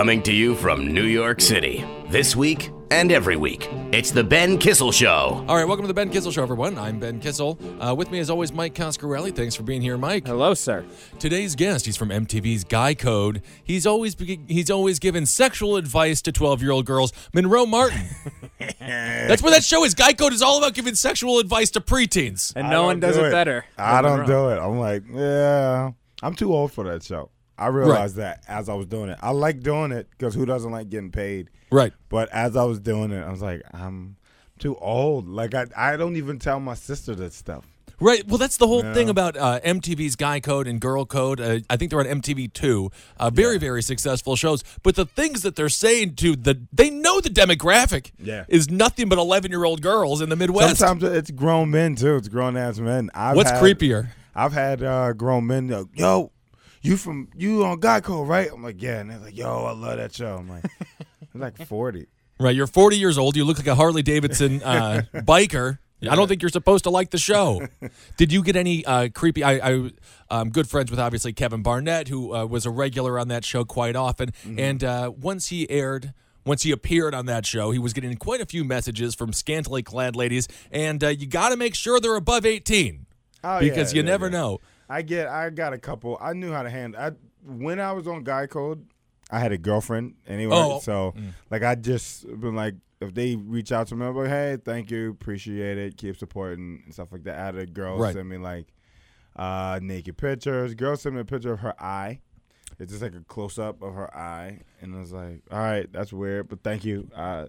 Coming to you from New York City. This week and every week, it's The Ben Kissel Show. All right, welcome to the Ben Kissel Show, everyone. I'm Ben Kissel. Uh, with me, as always, Mike Coscarelli. Thanks for being here, Mike. Hello, sir. Today's guest, he's from MTV's Guy Code. He's always he's always given sexual advice to 12 year old girls. Monroe Martin. That's what that show is. Guy Code is all about giving sexual advice to preteens. And I no one does do it, better. I don't Monroe. do it. I'm like, yeah, I'm too old for that show. I realized that as I was doing it. I like doing it because who doesn't like getting paid? Right. But as I was doing it, I was like, I'm too old. Like I, I don't even tell my sister that stuff. Right. Well, that's the whole Yeah. thing about uh, MTV's Guy Code and Girl Code. Uh, I think they're on MTV too. Uh, very, very successful shows. But the things that they're saying to the, they know the demographic Yeah. is nothing but 11 year old girls in the Midwest. Sometimes it's grown men too. It's grown ass men. I've What's had- creepier? I've had uh, grown men yo, you from you on Code, right? I'm like, yeah, and they're like, yo, I love that show. I'm like, I'm like 40. Right. You're 40 years old. You look like a Harley Davidson uh, biker. I don't think you're supposed to like the show. Did you get any uh, creepy? I, I, I'm good friends with obviously Kevin Barnett, who uh, was a regular on that show quite often. And uh, once he aired, once he appeared on that show, he was getting quite a few messages from scantily clad ladies. And uh, you got to make sure they're above 18 Oh, because yeah, you yeah, never yeah. know. I get. I got a couple. I knew how to handle. I when I was on Guy Code, I had a girlfriend anyway. Oh. So like, I just been like, if they reach out to me, I'm like, hey, thank you, appreciate it, keep supporting and stuff like that. I had a girl Right. send me like uh naked pictures. Girl sent me a picture of her eye. It's just like a close up of her eye, and I was like, all right, that's weird, but thank you. I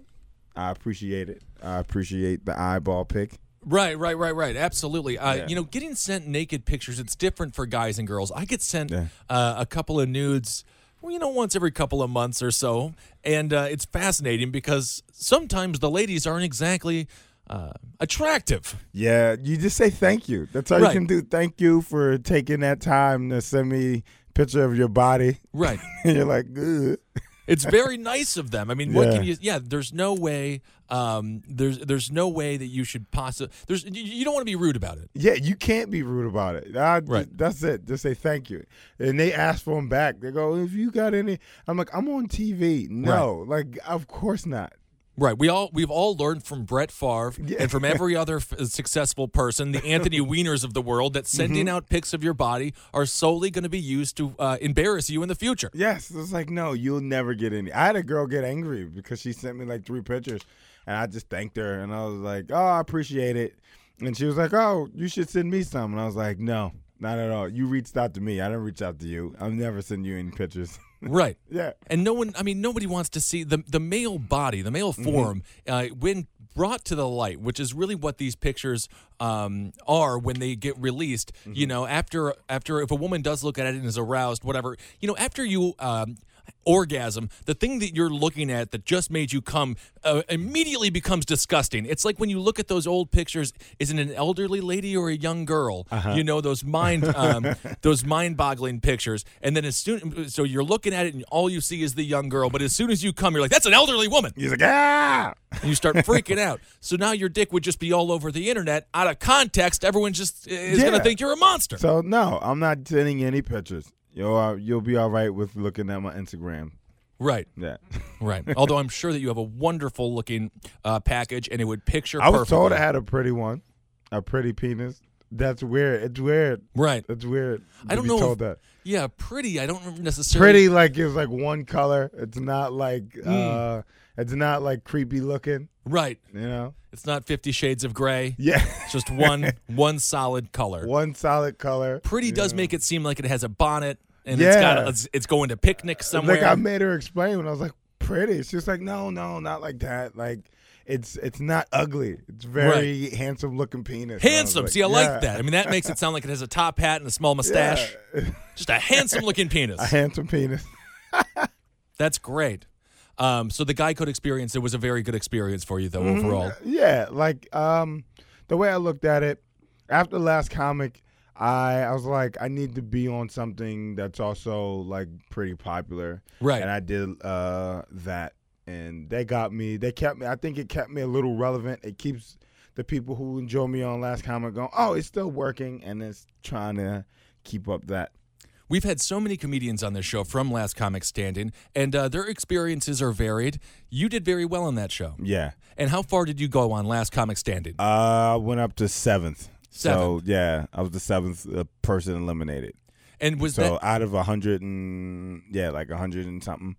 I appreciate it. I appreciate the eyeball pic. Right, right, right, right. Absolutely. Uh, Yeah. You know, getting sent naked pictures, it's different for guys and girls. I get sent Yeah. uh, a couple of nudes, well, you know, once every couple of months or so. And uh, it's fascinating because sometimes the ladies aren't exactly uh, attractive. Yeah, you just say thank you. That's all Right. you can do. Thank you for taking that time to send me a picture of your body. Right. and you're like, good. It's very nice of them. I mean, what Yeah. can you? Yeah, there's no way. Um, there's there's no way that you should possibly. There's you, you don't want to be rude about it. Yeah, you can't be rude about it. I, Right. That's it. Just say thank you. And they ask for them back. They go, if you got any. I'm like, I'm on TV. No, like, of course not. Right. We all we've all learned from Brett Favre Yeah. and from every other f- successful person, the Anthony Wieners of the world, that sending Mm-hmm. out pics of your body are solely going to be used to uh, embarrass you in the future. Yes, it's like no, you'll never get any. I had a girl get angry because she sent me like three pictures, and I just thanked her, and I was like, "Oh, I appreciate it," and she was like, "Oh, you should send me some," and I was like, "No, not at all. You reached out to me. I didn't reach out to you. I'll never send you any pictures." Right. yeah, And no one, I mean, nobody wants to see the the male body, the male Mm-hmm. form, uh, when brought to the light, which is really what these pictures um, are when they get released. Mm-hmm. You know, after after if a woman does look at it and is aroused, whatever, you know, after you. Um, orgasm the thing that you're looking at that just made you come uh, immediately becomes disgusting it's like when you look at those old pictures is it an elderly lady or a young girl Uh-huh. you know those mind um, those mind-boggling pictures and then as soon so you're looking at it and all you see is the young girl but as soon as you come you're like that's an elderly woman he's like, "Ah." and you start freaking out so now your dick would just be all over the internet out of context everyone just is Yeah. gonna think you're a monster So no, I'm not sending any pictures. You'll uh, you'll be all right with looking at my Instagram. right Yeah, right although i'm sure that you have a wonderful looking uh, package and it would picture I was perfectly. told I had a pretty one, a pretty penis. That's weird. It's weird. right It's weird. I don't know if- Told that. yeah pretty i don't necessarily pretty like it's like one color. It's not like Mm. uh it's not like creepy looking, right you know? it's not 50 shades of gray Yeah. it's just one one solid color one solid color. pretty does Yeah. make it seem like it has a bonnet and it's got a, Yeah. it's, it's going to picnic somewhere. Like I made her explain when I was like, pretty. She was like, No, no, not like that. Like it's it's not ugly. It's very handsome looking penis. And I handsome. like, See, I yeah. like that. I mean, that makes it sound like it has a top hat and a small mustache. Yeah. Just a handsome looking penis. a handsome penis. That's great. Um, so the Guy Code experience, it was a very good experience for you, though, Mm-hmm. overall. Yeah, like um, the way I looked at it after the last comic, I I was like, I need to be on something that's also like pretty popular, Right. And I did uh that, and they got me. They kept me. I think it kept me a little relevant. It keeps the people who enjoy me on last comic going, oh, it's still working, and it's trying to keep up that. We've had so many comedians on this show from Last Comic Standing, and uh, their experiences are varied. You did very well on that show. Yeah. And how far did you go on Last Comic Standing? Uh, I went up to seventh. So Seventh. yeah, I was the seventh uh, person eliminated. and was So that out of a hundred and yeah, like a hundred and something.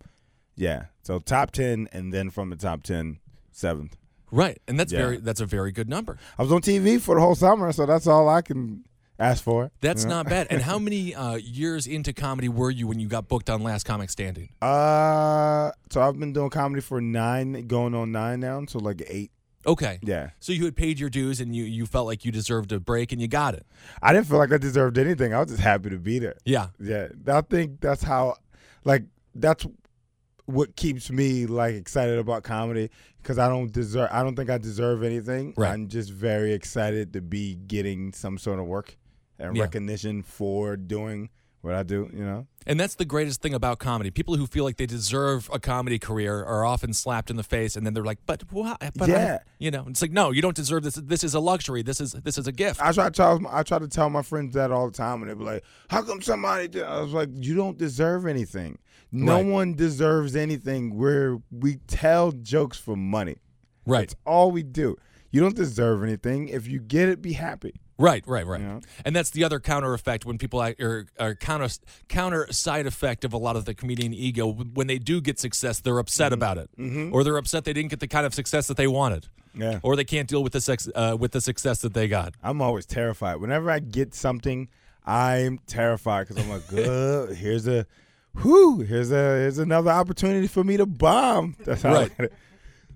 Yeah. So top ten, and then from the top ten, seventh. right? And that's Yeah. very that's a very good number. I was on TV for the whole summer, so that's all I can ask for. That's not bad. And how many uh, years into comedy were you when you got booked on Last Comic Standing? Uh, so I've been doing comedy for nine, going on nine now, so like eight. Okay. Yeah. So you had paid your dues and you, you felt like you deserved a break and you got it. I didn't feel like I deserved anything. I was just happy to be there. Yeah. Yeah, I think that's how, like, that's what keeps me like excited about comedy because I don't deserve. I don't think I deserve anything. Right. I'm just very excited to be getting some sort of work and Yeah. recognition for doing what I do. You know. And that's the greatest thing about comedy. People who feel like they deserve a comedy career are often slapped in the face, and then they're like, "But why?" But I-" Yeah. you know, it's like, no, you don't deserve this. This is a luxury. This is this is a gift. I try to tell I try to tell my friends that all the time, and they be like, "How come somebody?" Did? I was like, "You don't deserve anything. No Right. one deserves anything. Where we tell jokes for money. right, That's all we do. You don't deserve anything. If you get it, be happy." Right, right, right. Know? And that's the other counter effect when people are, or counter counter side effect of a lot of the comedian ego. When they do get success, they're upset about it, or they're upset they didn't get the kind of success that they wanted, Yeah. or they can't deal with the sex uh, with the success that they got. I'm always terrified. Whenever I get something, I'm terrified because I'm like, good. Here's a, whoo. Here's a here's another opportunity for me to bomb. That's how. I Right.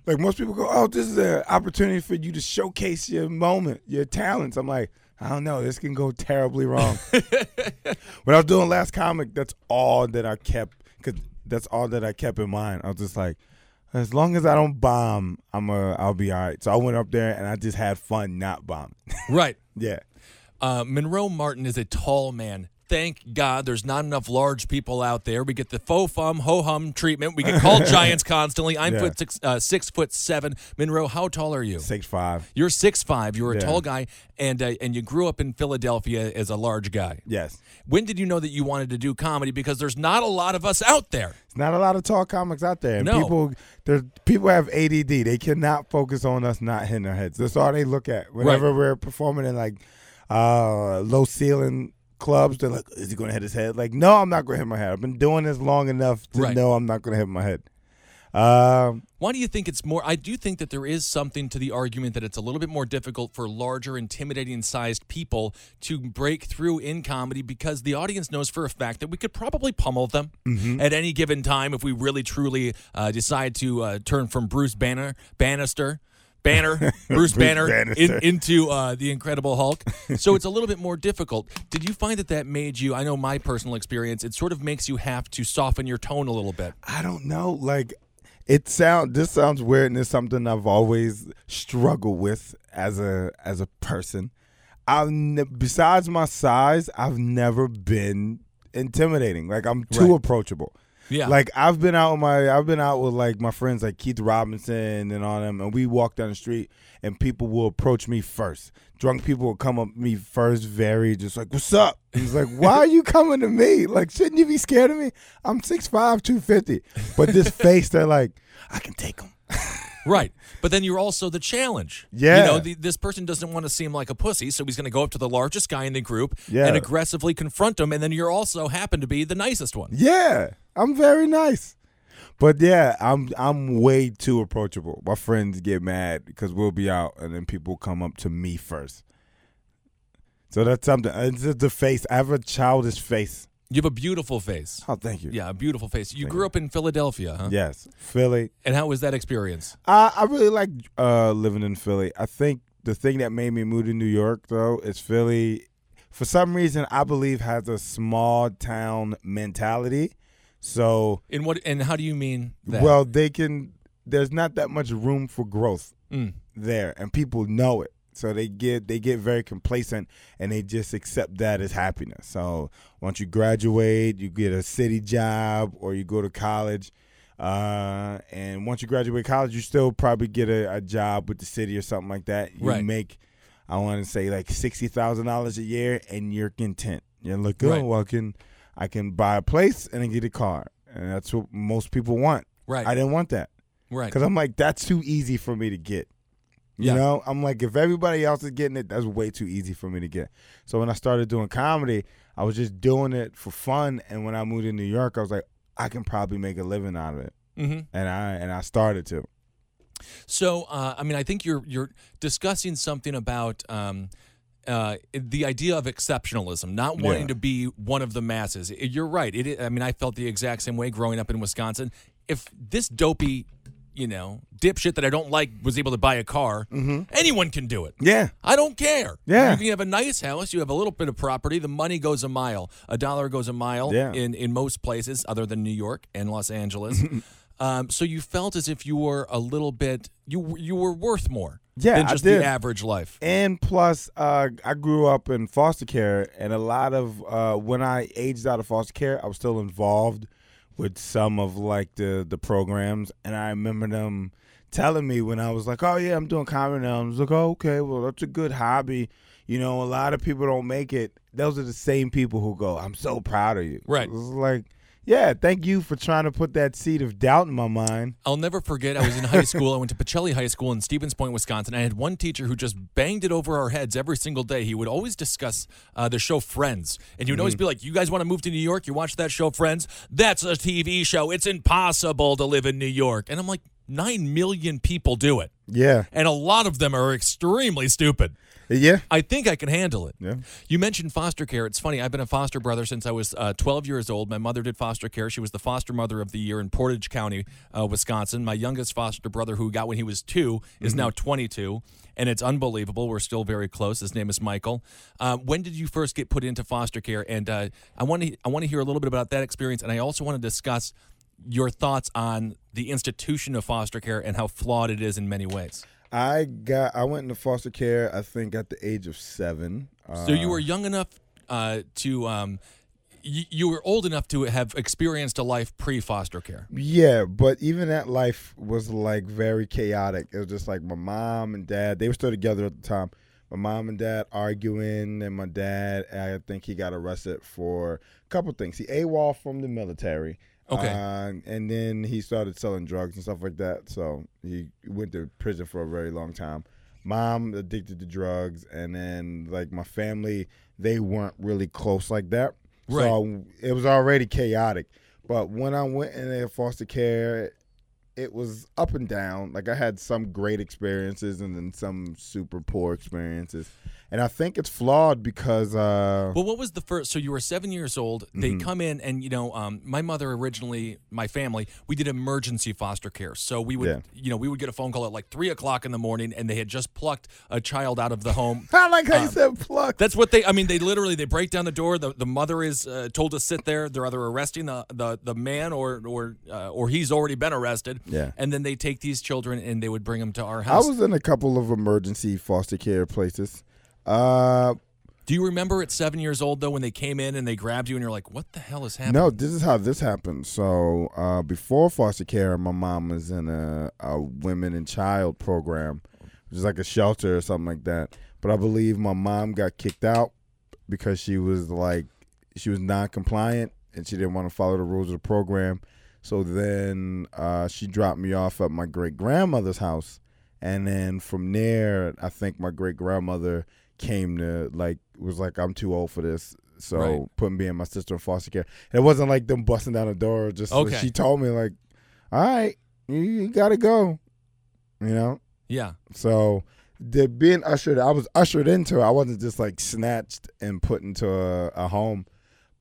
Look at it. Like most people go, oh, this is an opportunity for you to showcase your moment, your talents. I'm like, I don't know. This can go terribly wrong. when I was doing last comic, that's all that I kept. Cause that's all that I kept in mind. I was just like, as long as I don't bomb, I'm a, I'll be all right. So I went up there and I just had fun not bombing. Right. yeah. Uh, Monroe Martin is a tall man. Thank God there's not enough large people out there. We get the faux fum, ho hum treatment. We get called giants constantly. I'm Yeah. foot six, uh, six foot seven. Monroe, how tall are you? Six five. You're six five. You're a Yeah. tall guy, and uh, and you grew up in Philadelphia as a large guy. Yes. When did you know that you wanted to do comedy? Because there's not a lot of us out there. It's not a lot of tall comics out there. And No. people there people have ADD. They cannot focus on us not hitting their heads. That's all they look at. Whenever we're performing in like uh low ceiling clubs, they're like, Is he gonna hit his head? Like, no, I'm not gonna hit my head. I've been doing this long enough to Right. know I'm not gonna hit my head. Um Why do you think it's more? I do think that there is something to the argument that it's a little bit more difficult for larger, intimidating sized people to break through in comedy because the audience knows for a fact that we could probably pummel them at any given time if we really truly uh, decide to uh, turn from Bruce Banner, Bannister. Banner, Bruce, Bruce Banner, in, into uh, the Incredible Hulk. So it's a little bit more difficult. Did you find that that made you? I know my personal experience. It sort of makes you have to soften your tone a little bit. I don't know. Like it sound this sounds weird and it's something I've always struggled with as a as a person. I've ne- besides my size, I've never been intimidating. Like I'm too Right. approachable. Yeah, Like I've been out with my I've been out with like my friends like Keith Robinson and all them and we walk down the street and people will approach me first. Drunk people will come up to me first, very just like, What's up? And it's like, Why are you coming to me? Like, shouldn't you be scared of me? I'm 6'5, 250. But this face, they're like, I can take them. Right. But then you're also the challenge. Yeah. You know, the, this person doesn't want to seem like a pussy, so he's going to go up to the largest guy in the group Yeah. and aggressively confront him. And then you're also happen to be the nicest one. Yeah, I'm very nice. But yeah, I'm I'm way too approachable. My friends get mad because we'll be out and then people come up to me first. So that's something. It's just the face. I have a childish face. You have a beautiful face. Oh, thank you. Yeah, a beautiful face. You grew up in Philadelphia, huh? Yes, Philly. And how was that experience? I I really like uh, living in Philly. I think the thing that made me move to New York though is Philly. For some reason, I believe has a small town mentality. So In what and how do you mean that? Well, they can. There's not that much room for growth Mm. there, and people know it. So they get they get very complacent, and they just accept that as happiness. So once you graduate, you get a city job, or you go to college. Uh, and once you graduate college, you still probably get a, a job with the city or something like that. You Right. make, I want to say like sixty thousand dollars a year, and you're content. You're like, oh, Right. well, I can, I can buy a place and then get a car, and that's what most people want. Right. I didn't want that right. because I'm like, that's too easy for me to get. You Yeah. know, I'm like, if everybody else is getting it, that's way too easy for me to get. So when I started doing comedy, I was just doing it for fun. And when I moved to New York, I was like, I can probably make a living out of it, hmm and I and I started to. So, uh, I mean, I think you're you're discussing something about um, uh, the idea of exceptionalism, not wanting Yeah. to be one of the masses. You're right. It, I mean, I felt the exact same way growing up in Wisconsin. If this dopey, you know, dipshit that I don't like was able to buy a car, anyone can do it. Yeah, I don't care. Yeah. You can have a nice house, you have a little bit of property, the money goes a mile. A dollar goes a mile Yeah. in, in most places other than New York and Los Angeles. um, so you felt as if you were a little bit you you were worth more Yeah, than just the average life. and plus, uh, I grew up in foster care, and a lot of uh, when I aged out of foster care, I was still involved with some of like the the programs, and I remember them telling me when I was like, "Oh yeah, I'm doing comedy now." I was like, "Oh okay, well that's a good hobby." You know, a lot of people don't make it. Those are the same people who go, "I'm so proud of you." Right. It's like, yeah, thank you for trying to put that seed of doubt in my mind. I'll never forget. I was in high school. I went to Pacelli High School in Stevens Point, Wisconsin. I had one teacher who just banged it over our heads every single day. He would always discuss uh, the show Friends, and he would always be like, "You guys want to move to New York? You watch that show Friends? That's a TV show. It's impossible to live in New York." And I'm like, nine million people do it, Yeah, and a lot of them are extremely stupid. Yeah, I think I can handle it. Yeah. You mentioned foster care. It's funny. I've been a foster brother since I was uh, 12 years old. My mother did foster care. She was the foster mother of the year in Portage County, uh, Wisconsin. My youngest foster brother, who got when he was two, is now 22, and it's unbelievable. We're still very close. His name is Michael. Uh, when did you first get put into foster care? And uh, I want to I want to hear a little bit about that experience, and I also want to discuss your thoughts on the institution of foster care and how flawed it is in many ways. I got I went into foster care. I think at the age of seven. Uh, So you were young enough uh, to, um, y- you were old enough to have experienced a life pre foster care. Yeah, but even that life was like very chaotic. It was just like my mom and dad, they were still together at the time. My mom and dad arguing, and my dad, I think he got arrested for a couple things. He AWOL from the military. Okay. Uh, and then he started selling drugs and stuff like that. So he went to prison for a very long time. Mom addicted to drugs, and then like my family, they weren't really close like that. Right. So it was already chaotic. But when I went into foster care, it was up and down. Like I had some great experiences and then some super poor experiences. And I think it's flawed because uh Well, what was the first? So you were seven years old. They Mm-hmm. come in, and you know, um, my mother originally, my family, we did emergency foster care. So we would, Yeah. you know, we would get a phone call at like three o'clock in the morning, and they had just plucked a child out of the home. I like how you Um, said pluck. That's what they. I mean, they literally they break down the door. The, the mother is uh, told to sit there. They're either arresting the the, the man or or uh, or he's already been arrested. Yeah. And then they take these children and they would bring them to our house. I was in a couple of emergency foster care places. Uh Do you remember at seven years old though when they came in and they grabbed you and you're like, what the hell is happening? No, this is how this happened. So uh, before foster care, my mom was in a, a women and child program, which is like a shelter or something like that. But I believe my mom got kicked out because she was like she was non-compliant and she didn't want to follow the rules of the program. So then uh, she dropped me off at my great grandmother's house, and then from there, I think my great grandmother came to like was like I'm too old for this, so Right. put me and my sister in foster care. It wasn't like them busting down the door. Just like, she told me like, all right, you, you gotta go, you know. Yeah. So the being ushered, I was ushered into. it. I wasn't just like snatched and put into a, a home.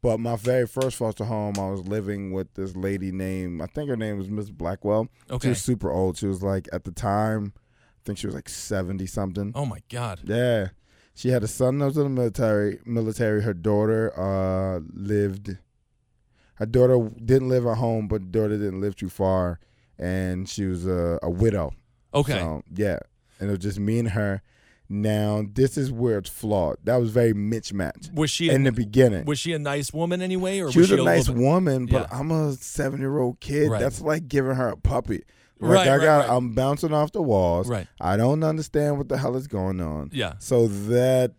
But my very first foster home, I was living with this lady named I think her name was Miss Blackwell. Okay. She was super old. She was like at the time, I think she was like seventy something. Oh my God. Yeah. She had a son that was in the military. Military. Her daughter uh, lived. Her daughter didn't live at home, but daughter didn't live too far, and she was a, a widow. Okay. So, yeah, and it was just me and her. Now this is where it's flawed. That was very mismatched was she in a, the beginning. was she a nice woman anyway, or she was, she a nice woman, but Yeah. I'm a seven year old kid. Right. That's like giving her a puppy. Like Right, I right, got, right. I'm bouncing off the walls. Right. I don't understand what the hell is going on. Yeah. So that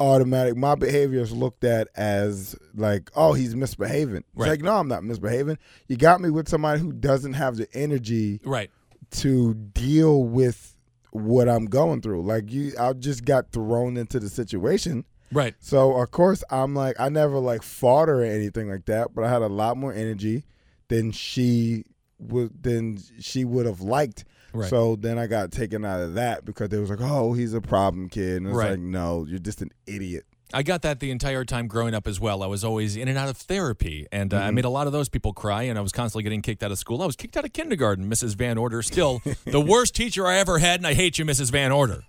automatic. My behavior is looked at as like, oh, he's misbehaving. It's Right. like, no, I'm not misbehaving. You got me with somebody who doesn't have the energy Right. to deal with what I'm going through. Like you, I just got thrown into the situation. Right. So of course I'm like, I never like fought her or anything like that, but I had a lot more energy than she would than she would have liked. Right. So then I got taken out of that because they was like, oh, he's a problem kid, and it's Right. like, no, you're just an idiot. I got that the entire time growing up as well. I was always in and out of therapy, and uh, I made a lot of those people cry, and I was constantly getting kicked out of school. I was kicked out of kindergarten. Mrs. Van Order, still the worst teacher I ever had, and I hate you, Mrs. Van Order.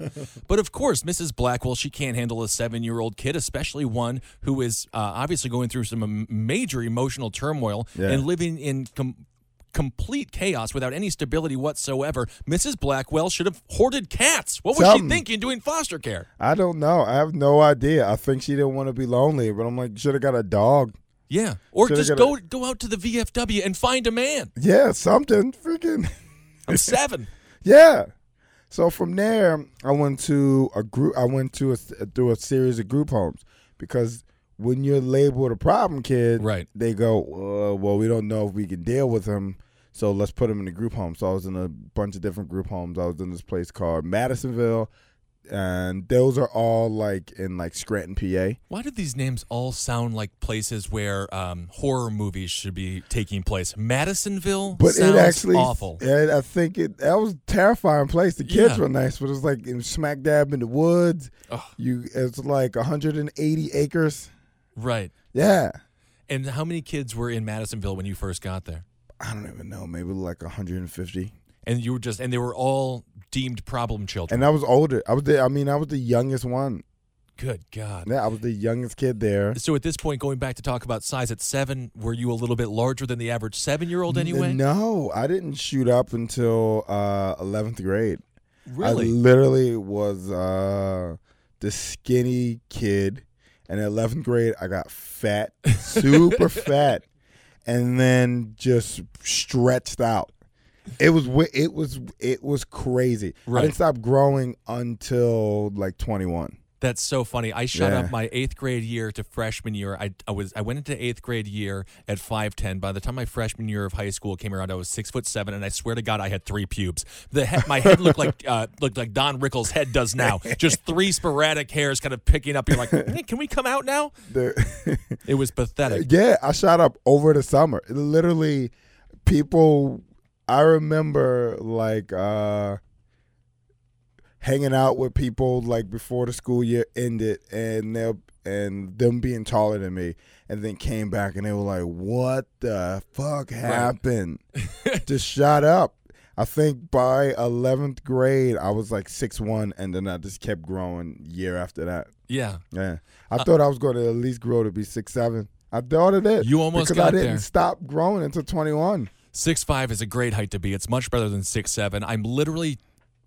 But of course, Mrs. Blackwell, she can't handle a seven year old kid, especially one who is uh, obviously going through some major emotional turmoil Yeah. and living in. Com- Complete chaos without any stability whatsoever. Mrs. Blackwell should have hoarded cats. What was Something. she thinking doing foster care? I don't know. I have no idea. I think she didn't want to be lonely, but I'm like, should have got a dog. Yeah, or Should've just got a- go go out to the VFW and find a man. Yeah, something. Freaking. I'm seven. Yeah. So from there, I went to a group. I went to a through a series of group homes because when you're labeled a problem kid, Right. They go, uh, well, we don't know if we can deal with him, so let's put him in a group home. So I was in a bunch of different group homes. I was in this place called Madisonville, and those are all like in like Scranton, PA. Why do these names all sound like places where um, horror movies should be taking place? Madisonville But sounds it actually, awful. Yeah, I think it that was a terrifying place. The kids Yeah. were nice, but it was like in smack dab in the woods. Ugh. You, it's like 180 acres. Right. Yeah, And how many kids were in Madisonville when you first got there? I don't even know, maybe like 150. And you were just and they were all deemed problem children. And I was older. I was the, I mean, I was the youngest one. Good God. Yeah, I was the youngest kid there. So at this point, going back to talk about size at seven, were you a little bit larger than the average seven-year-old anyway? No, I didn't shoot up until uh, 11th grade. I Really? literally was uh, the skinny kid. And in 11th grade, I got fat, super fat, and then just stretched out. It was it was it was crazy. Right. I didn't stop growing until like 21. That's so funny. I shot Yeah. up my eighth grade year to freshman year. I, I was I went into eighth grade year at five ten. By the time my freshman year of high school came around, I was six foot seven, and I swear to God, I had three pubes. The he- my head looked like uh, looked like Don Rickles' head does now. Just three sporadic hairs, kind of picking up. You're like, hey, can we come out now? It was pathetic. Yeah, I shot up over the summer. Literally, people. I remember like uh hanging out with people like before the school year ended, and they and them being taller than me, and then came back and they were like, "What the fuck happened?" Just shot up. I think by eleventh grade, I was like six one, and then I just kept growing year after that. Yeah, Yeah, I uh, thought I was going to at least grow to be six seven. I thought it did. You almost because got I didn't there. stop growing until twenty one. six five is a great height to be. It's much better than six seven. I'm literally.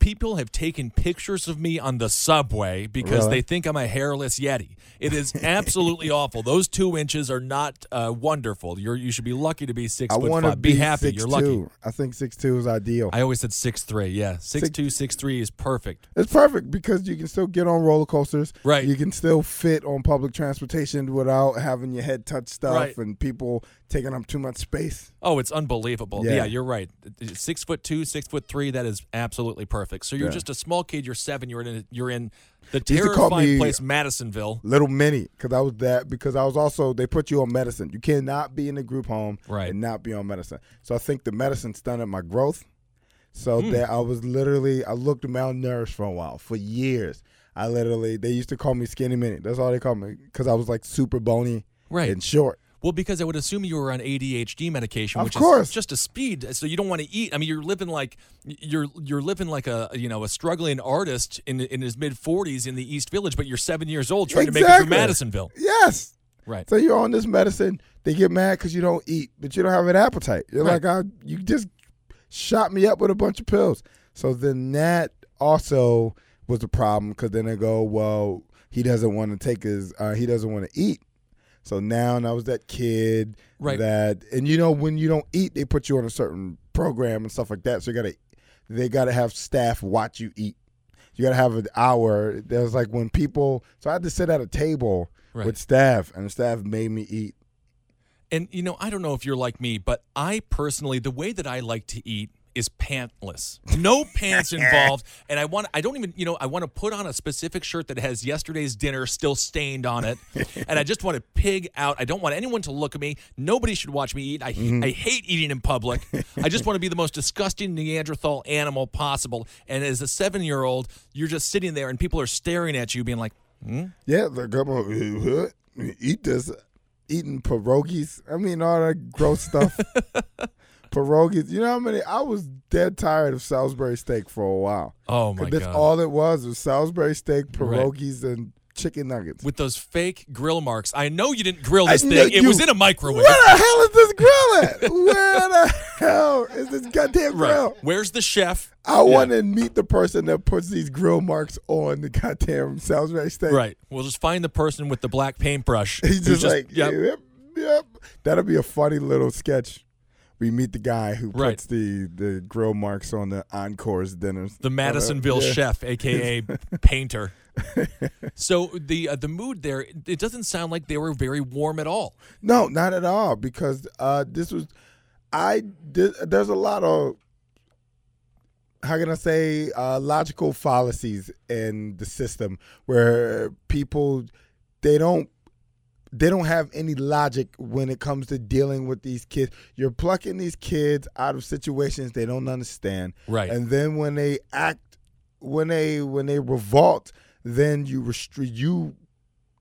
People have taken pictures of me on the subway because Really? they think I'm a hairless yeti. It is absolutely awful. Those two inches are not uh, wonderful. You're you should be lucky to be six I foot want to five. Be be happy. six You're lucky. two. I think six two is ideal. I always said six three. Yeah, six two, six three is perfect. it's perfect because you can still get on roller coasters. Right. You can still fit on public transportation without having your head touch stuff Right. and people taking up too much space. Oh, it's unbelievable. Yeah. Yeah. you're right. Six foot two, six foot three. That is absolutely perfect. So you're Yeah. just a small kid. You're seven. You're in. A, you're in the They used to call terrifying place, Madisonville. Little mini, because I was that. Because I was also they put you on medicine. You cannot be in a group home Right. and not be on medicine. So I think the medicine stunted my growth. So Hmm. that I was literally I looked malnourished for a while for years. I literally they used to call me skinny mini. That's all they called me because I was like super bony Right. and short. Well, because I would assume you were on ADHD medication, Of which course. is just a speed. So you don't want to eat. I mean, you're living like you're you're living like a you know a struggling artist in in his mid 40s in the East Village, but you're seven years old trying to make it through Madisonville. Yes. Right. So you're on this medicine. They get mad because you don't eat, but you don't have an appetite. You're Right. like, I, you just shot me up with a bunch of pills. So then that also was a problem because then they go, well, he doesn't want to take his, uh, he doesn't want to eat. So now and I was that kid Right. that, and you know when you don't eat, they put you on a certain program and stuff like that. So you gotta, they gotta have staff watch you eat. you gotta have an hour. There's like when people, so I had to sit at a table Right. with staff, and the staff made me eat. And you know, I don't know if you're like me, but I personally, the way that I like to eat is pantless. No pants involved. And I want I don't even, you know, I want to put on a specific shirt that has yesterday's dinner still stained on it. and I just want to pig out. I don't want anyone to look at me. Nobody should watch me eat. I mm-hmm. I hate eating in public. I just want to be the most disgusting Neanderthal animal possible. And as a 7-year-old, you're just sitting there and people are staring at you being like, hmm? Yeah, like come on, eat this, eating pierogies. I mean, all that gross stuff. Pierogies. You know how many? I was dead tired of Salisbury steak for a while. "Oh my that's god." all it was was Salisbury steak, Right. pierogies, and chicken nuggets. with those fake grill marks. I know you didn't grill this know thing. It was in a microwave. Where the hell is this grill at? Where the hell is this goddamn Right. grill? Where's the chef? I want to meet the person that puts these grill marks on the goddamn Salisbury steak. Right. We'll just find the person with the black paintbrush. He's who's just, like, yep. yep, yep. That'll be a funny little sketch. We meet the guy who Right. puts the, the grill marks on the Encore's dinners. the Madisonville Yeah. chef, aka painter. so the uh, the mood there, it doesn't sound like they were very warm at all. No, not at all. Because uh, this was, I did, there's a lot of, how can I say, uh, logical fallacies in the system where people, they don't, they don't have any logic when it comes to dealing with these kids. You're plucking these kids out of situations they don't understand, Right. and then when they act, when they when they revolt, then you restrict you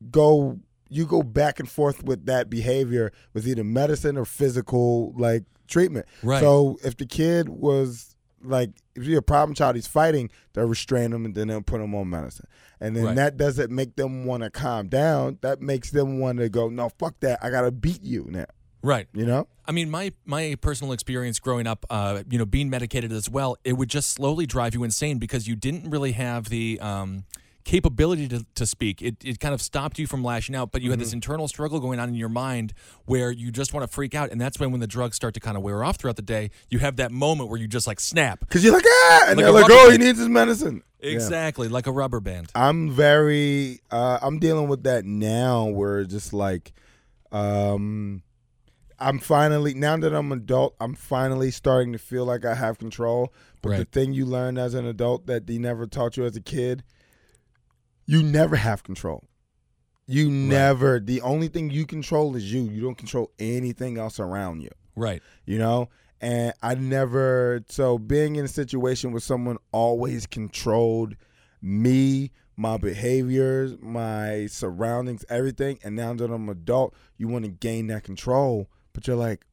go you go back and forth with that behavior with either medicine or physical like treatment. Right. So if the kid was like if you're a problem child, he's fighting, they'll restrain him and then they'll put him on medicine. And then Right. that doesn't make them want to calm down. That makes them want to go, no, fuck that. I gotta beat you now. Right. You know? I mean, my my personal experience growing up, uh, you know, being medicated as well, it would just slowly drive you insane because you didn't really have the um, capability to, to speak. It, it kind of stopped you from lashing out, but you had Mm-hmm. this internal struggle going on in your mind where you just want to freak out, and that's when when the drugs start to kind of wear off throughout the day, you have that moment where you just like snap. Because you're like, ah, and Like they're like, oh, he needs his medicine. Yeah. Exactly, like a rubber band. I'm very uh I'm dealing with that now where just like um I'm finally now that I'm adult, I'm finally starting to feel like I have control. But the thing you learn as an adult that they never taught you as a kid, you never have control. You never the only thing you control is you. You don't control anything else around you Right. you know and i never so being in a situation where someone always controlled me my behaviors my surroundings everything and now that i'm adult you want to gain that control but you're like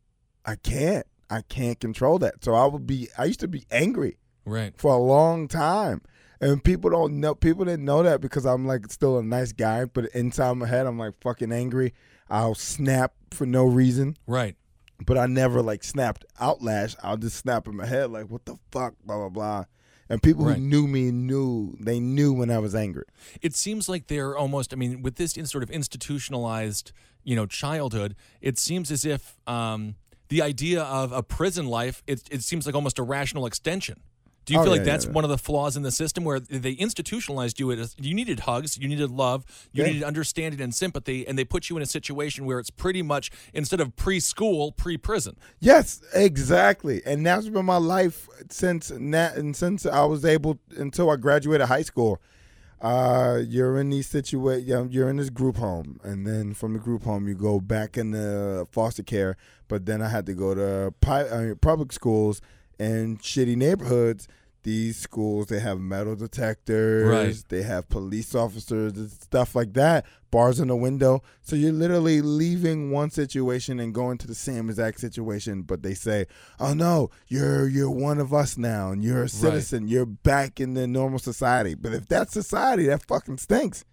i can't i can't control that so i would be i used to be angry Right. for a long time and people don't know people didn't know that because i'm like still a nice guy but inside my head i'm like fucking angry i'll snap for no reason Right. but I never like snapped outlash. I'll just snap in my head like, "What the fuck?" Blah blah blah. And people Right. who knew me knew they knew when I was angry. it seems like they're almost i mean with this in sort of institutionalized you know childhood it seems as if um, the idea of a prison life it, it seems like almost a rational extension do you Oh, feel yeah, like yeah, that's yeah. one of the flaws in the system where they institutionalized you as you needed hugs you needed love you Yeah. needed understanding and sympathy and they put you in a situation where it's pretty much instead of preschool pre-prison Yes, exactly. And that's been my life since that, and since I was able until I graduated high school. Uh, you're in these situations. You're in this group home, and then from the group home you go back into foster care. But then I had to go to pi- I mean, public schools and shitty neighborhoods. These schools they have metal detectors, Right. they have police officers, and stuff like that. Bars in the window. So you're literally leaving one situation and going to the same exact situation. But they say, "Oh no, you're you're one of us now, and you're a citizen. You're back in the normal society." But if that's society, that fucking stinks.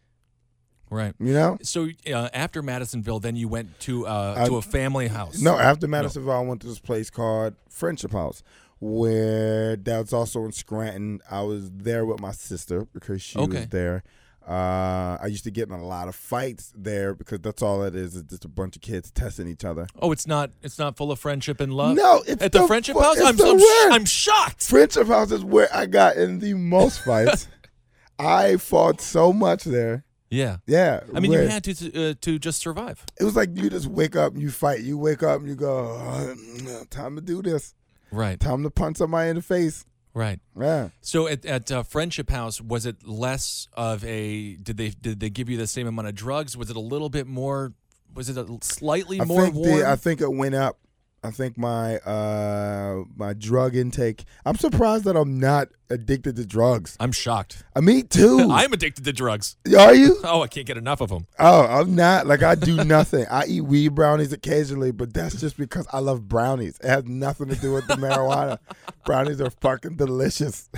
right You know? so uh, after madisonville then you went to uh, I- to a family house No, after Madisonville, I went to this place called Friendship House, where that was also in Scranton. I was there with my sister because she Okay. was there. Uh, I used to get in a lot of fights there because that's all it is. It's just a bunch of kids testing each other. Oh, it's not. It's not full of friendship and love. No, it's at the, the friendship fu- house. I'm, the I'm, sh- I'm shocked. Friendship House is where I got in the most fights. I fought so much there. Yeah. Yeah. I mean, you had to uh, to just survive. It was like you just wake up and you fight. You wake up and you go, "Oh, time to do this. Right. Time to punch somebody in the face. Right. Yeah. So at, at uh, Friendship House, was it less of a? Did they did they give you the same amount of drugs? Was it a little bit more? Was it a slightly I more think warm? the, I think it went up. I think my uh my drug intake. I'm surprised that I'm not addicted to drugs. I'm shocked. Uh, me too. I'm addicted to drugs. Are you? Oh, I can't get enough of them. Oh, I'm not. Like I do nothing. I eat weed brownies occasionally, but that's just because I love brownies. It has nothing to do with the marijuana. brownies are fucking delicious.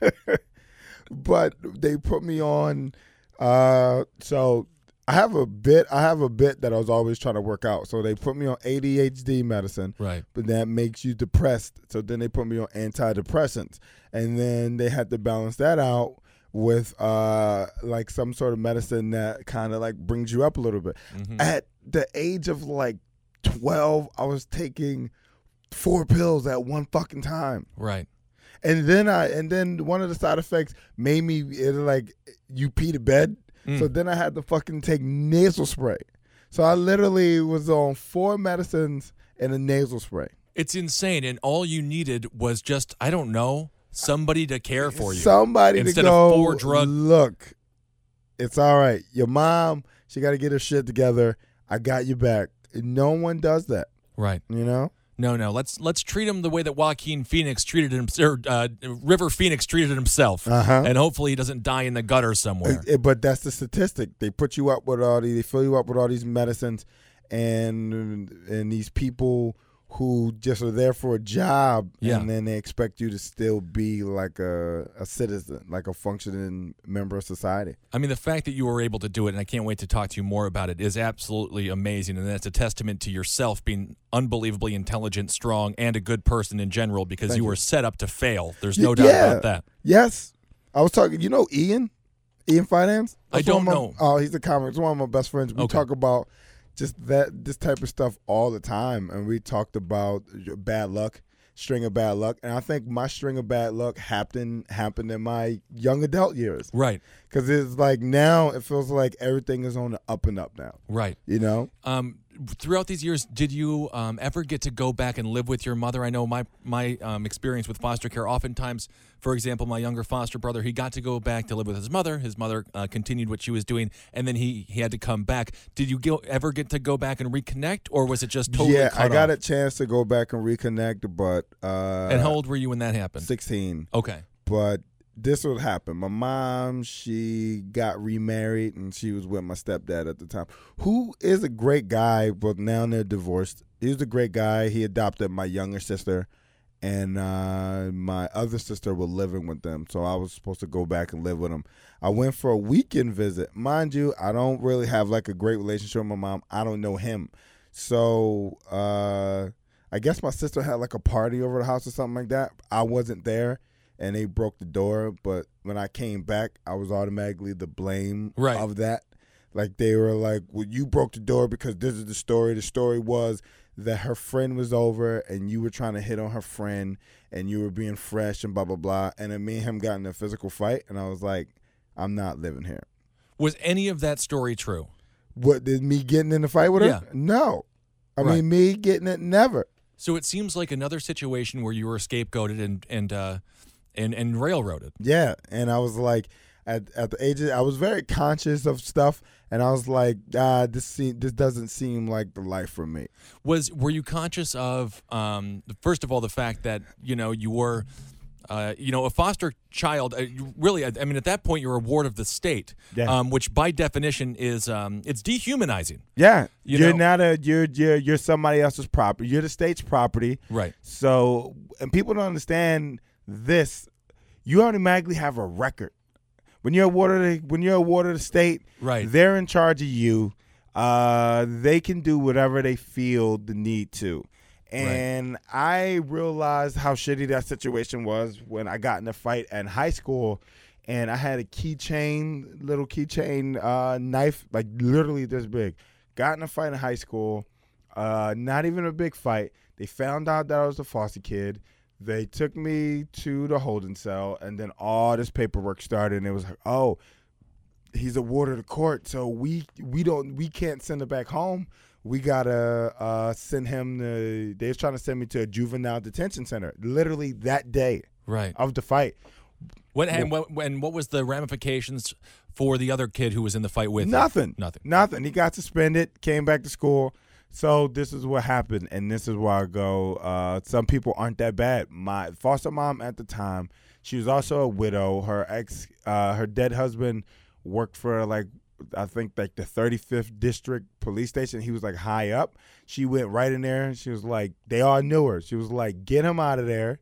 but they put me on uh so I have a bit I have a bit that I was always trying to work out. So they put me on ADHD medicine Right. but that makes you depressed. So then they put me on antidepressants, and then they had to balance that out with uh like some sort of medicine that kind of like brings you up a little bit. Mhm. At the age of like twelve, I was taking four pills at one fucking time, Right. and then I and then one of the side effects made me it like you pee to bed. Mm. So then I had to fucking take nasal spray. So I literally was on four medicines and a nasal spray. It's insane, and all you needed was just I don't know somebody to care for you. Somebody Instead to of four drug- look, it's all right. Your mom, she got to get her shit together. I got you back. No one does that, right. you know? No, no. Let's let's treat him the way that Joaquin Phoenix treated him, or uh, River Phoenix treated himself, Uh-huh. and hopefully he doesn't die in the gutter somewhere. Uh, But that's the statistic. They put you up with all these, they fill you up with all these medicines, and and these people who just are there for a job, Yeah. and then they expect you to still be like a, a citizen, like a functioning member of society. I mean, the fact that you were able to do it, and I can't wait to talk to you more about it, is absolutely amazing. And that's a testament to yourself being unbelievably intelligent, strong, and a good person in general because you you. were set up to fail. There's no doubt about that. Yes, I was talking. You know, Ian, Ian Fidance. I don't my- know. Oh, he's a comic. He's one of my best friends. We Okay. talk about just that this type of stuff all the time, and we talked about bad luck, string of bad luck, and I think my string of bad luck happened happened in my young adult years. Right, because it's like now it feels like everything is on the up and up now. right. You know, Um, throughout these years, did you um, ever get to go back and live with your mother? I know my my um, experience with foster care. Oftentimes, for example, my younger foster brother, he got to go back to live with his mother. His mother uh, continued what she was doing, and then he he had to come back. Did you go, ever get to go back and reconnect, or was it just totally? yeah, I got off? a chance to go back and reconnect, but uh, And how old were you when that happened? Sixteen. Okay. but this would happen. My mom, she got remarried and she was with my stepdad at the time, who is a great guy, but now they're divorced. He was a great guy. He adopted my younger sister, and uh, my other sister was living with them. So I was supposed to go back and live with them. I went for a weekend visit. Mind you, I don't really have like a great relationship with my mom. I don't know him. So uh, I guess my sister had like a party over the house or something like that. I wasn't there and they broke the door. But when I came back, I was automatically the blame Right. of that. Like they were like, "Well, you broke the door because this is the story." The story was that her friend was over and you were trying to hit on her friend and you were being fresh and blah blah blah. And then me and him got in a physical fight, and I was like, "I'm not living here." Was any of that story true? What did me getting in a fight with her? Yeah. No, I Right. mean me getting it never. So it seems like another situation where you were scapegoated and and uh, and and railroaded. Yeah, and I was like, at at the age, of, I was very conscious of stuff, and I was like, ah, this seem, this doesn't seem like the life for me. was were you conscious of um, first of all the fact that you know you were uh, you know a foster child uh, really I mean at that point you're a ward of the state Yeah. um, which by definition is um, it's dehumanizing Yeah, You are not a you're you're you're somebody else's property. You're the state's property. right So, and people don't understand this. You automatically have a record when you're a ward of the when you're awarded a ward of the state. Right. they're in charge of you. Uh, they can do whatever they feel the need to. And I realized how shitty that situation was when I got in a fight in high school, and I had a keychain, little keychain uh, knife, like literally this big. Got in a fight in high school, uh, not even a big fight. They found out that I was a foster kid. They took me to the holding cell, and then all this paperwork started. And it was like, oh, he's a ward of the court, so we we don't we can't send him back home. We gotta uh, send him to. They was trying to send me to a juvenile detention center. Literally that day Right. of the fight. What and what, and what was the ramifications for the other kid who was in the fight with? Nothing. Nothing. Nothing. He got suspended, came back to school. So this is what happened, and this is where I go. Uh, some people aren't that bad. My foster mom at the time, she was also a widow. Her ex, uh, her dead husband, worked for like I think like the 35th district police station. He was like high up. She went right in there. She was like, they all knew her. She was like, get him out of there.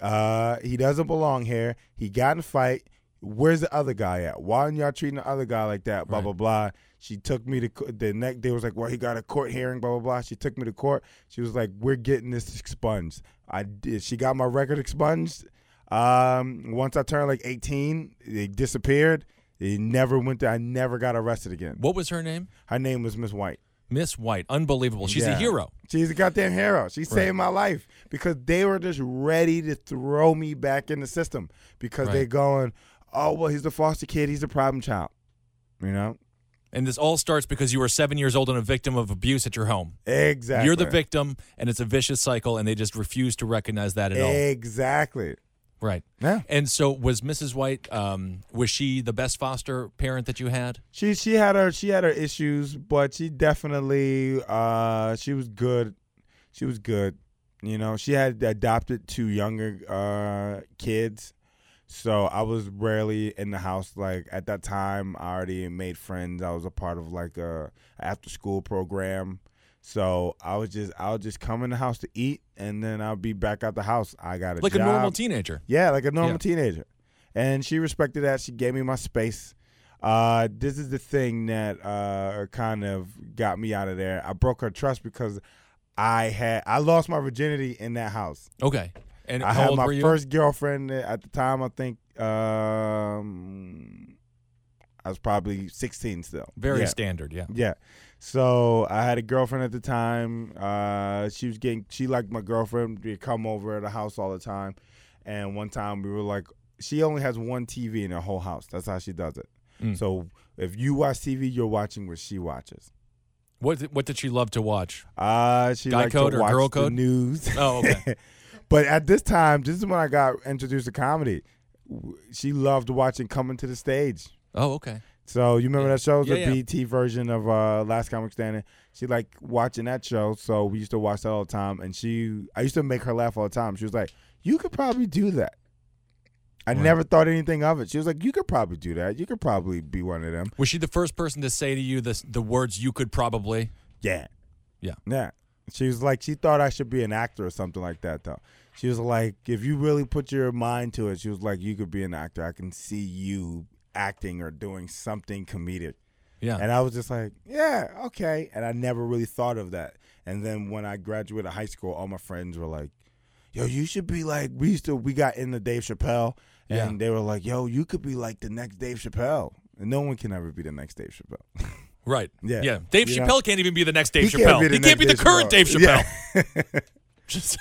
Uh, he doesn't belong here. He got in a fight. Where's the other guy at? Why aren't y'all treating the other guy like that? Blah Right. blah blah. She took me to co- the next. They was like, well, he got a court hearing. Blah blah blah. She took me to court. She was like, we're getting this expunged. I did. She got my record expunged. Um, once I turned like 18, it disappeared. It never went. To, I never got arrested again. What was her name? Her name was Miss White. Miss White. Unbelievable. She's a hero. She's a goddamn hero. She saved my life because they were just ready to throw me back in the system because they Right. going, oh well, he's a foster kid, he's a problem child, you know. And this all starts because you were seven years old and a victim of abuse at your home. Exactly. You're the victim, and it's a vicious cycle, and they just refuse to recognize that at all. Exactly. Right. Yeah. And so, was Mrs. White? Um, was she the best foster parent that you had? She she had her she had her issues, but she definitely uh she was good. She was good. You know, she had adopted two younger uh kids. So I was rarely in the house. Like at that time, I already made friends. I was a part of like a after school program. So I was just I would just come in the house to eat, and then I'll be back out the house. I got a Like job. a normal teenager. Yeah, like a normal Yeah. teenager. And she respected that. She gave me my space. Uh, this is the thing that uh, kind of got me out of there. I broke her trust because I had I lost my virginity in that house. Okay. And I had my first girlfriend at the time. I think um, I was probably sixteen still. Very Yeah. standard. Yeah. Yeah. So I had a girlfriend at the time. Uh, she was getting she liked my girlfriend. We'd come over at the house all the time. And one time we were like, she only has one TV in her whole house. That's how she does it. Mm. So if you watch TV, you're watching what she watches. What did- What did she love to watch? Uh, she Guy liked code to or watch girl the code? news. Oh, okay. but at this time, this is when I got introduced to comedy. She loved watching Coming to the Stage. oh, okay. So you remember that show? It was Yeah, the yeah. BET version of uh, Last Comic Standing. She liked watching that show, so we used to watch that all the time. And she, I used to make her laugh all the time. She was like, "You could probably do that." I Right. never thought anything of it. She was like, "You could probably do that. You could probably be one of them." Was she the first person to say to you the the words you could probably? Yeah, Yeah. yeah. She was like, she thought I should be an actor or something like that, though. She was like, if you really put your mind to it, she was like, you could be an actor. I can see you acting or doing something comedic. Yeah. And I was just like, yeah, okay. And I never really thought of that. And then when I graduated high school, all my friends were like, yo, you should be like, we used to, we got into Dave Chappelle. And Yeah. they were like, yo, you could be like the next Dave Chappelle. And no one can ever be the next Dave Chappelle. Right. Yeah. Yeah. Dave You know? Chappelle can't even be the next Dave He Chappelle. can't he can't be next the Dave current Dave Chappelle. Yeah. Just,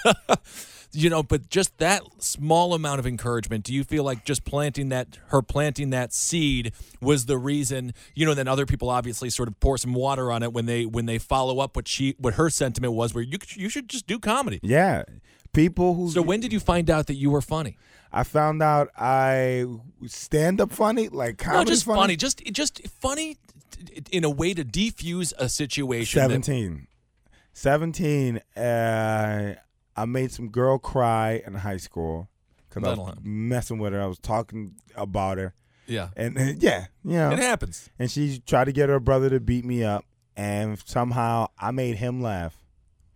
you know, but just that small amount of encouragement, do you feel like just planting that, her planting that seed was the reason, you know, then other people obviously sort of pour some water on it when they, when they follow up what she, what her sentiment was where you, you should just do comedy. yeah. People who So when did you find out that you were funny? I found out I stand up funny, like comedy Not just funny. funny, just, just funny in a way to defuse a situation. that- 17. 17, uh, I made some girl cry in high school because I was messing with her. I was talking about her. yeah. And, and yeah, you know. It happens. and she tried to get her brother to beat me up. And somehow I made him laugh.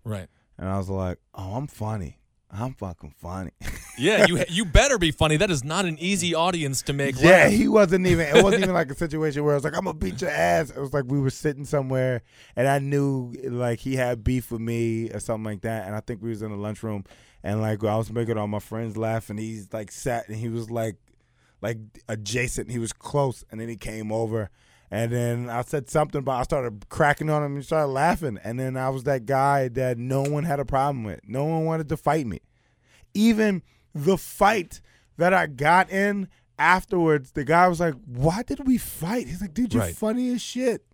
Right. And I was like, oh, I'm funny. I'm fucking funny. Yeah, you you better be funny. That is not an easy audience to make Yeah, laugh. he wasn't even. It wasn't even like a situation where I was like, "I'm gonna beat your ass." It was like we were sitting somewhere, and I knew like he had beef with me or something like that. And I think we was in the lunchroom, and like I was making all my friends laugh, and he's like sat and he was like, like adjacent. He was close, and then he came over, and then I said something about. I started cracking on him and started laughing, and then I was that guy that no one had a problem with. No one wanted to fight me even the fight that I got in afterwards, the guy was like, "Why did we fight?" He's like, "Dude, you're Right. funny as shit."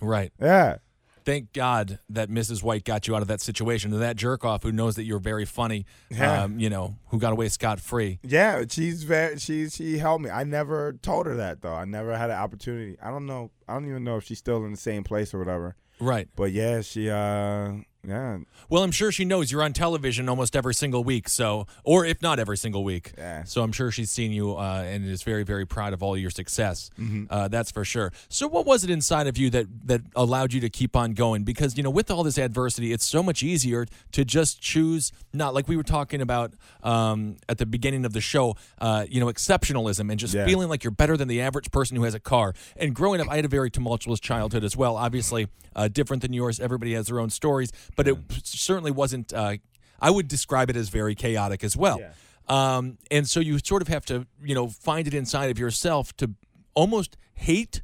Right. Yeah. Thank God that Mrs. White got you out of that situation. And that jerk off who knows that you're very funny, Yeah. um, you know, who got away scot free. Yeah, she's very she she helped me. I never told her that though. I never had an opportunity. I don't know. I don't even know if she's still in the same place or whatever. Right. But yeah, she uh yeah. Well, I'm sure she knows you're on television almost every single week. So, or if not every single week. Yeah. So I'm sure she's seen you uh, and is very, very proud of all your success. Mm-hmm. Uh, that's for sure. So, what was it inside of you that that allowed you to keep on going? Because you know, with all this adversity, it's so much easier to just choose not like we were talking about um, at the beginning of the show. Uh, you know, exceptionalism and just Yeah. feeling like you're better than the average person who has a car. And growing up, I had a very tumultuous childhood as well. Obviously, uh, different than yours. Everybody has their own stories, but it certainly wasn't. Uh, I would describe it as very chaotic as well. Yeah. Um, and so you sort of have to, you know, find it inside of yourself to almost hate,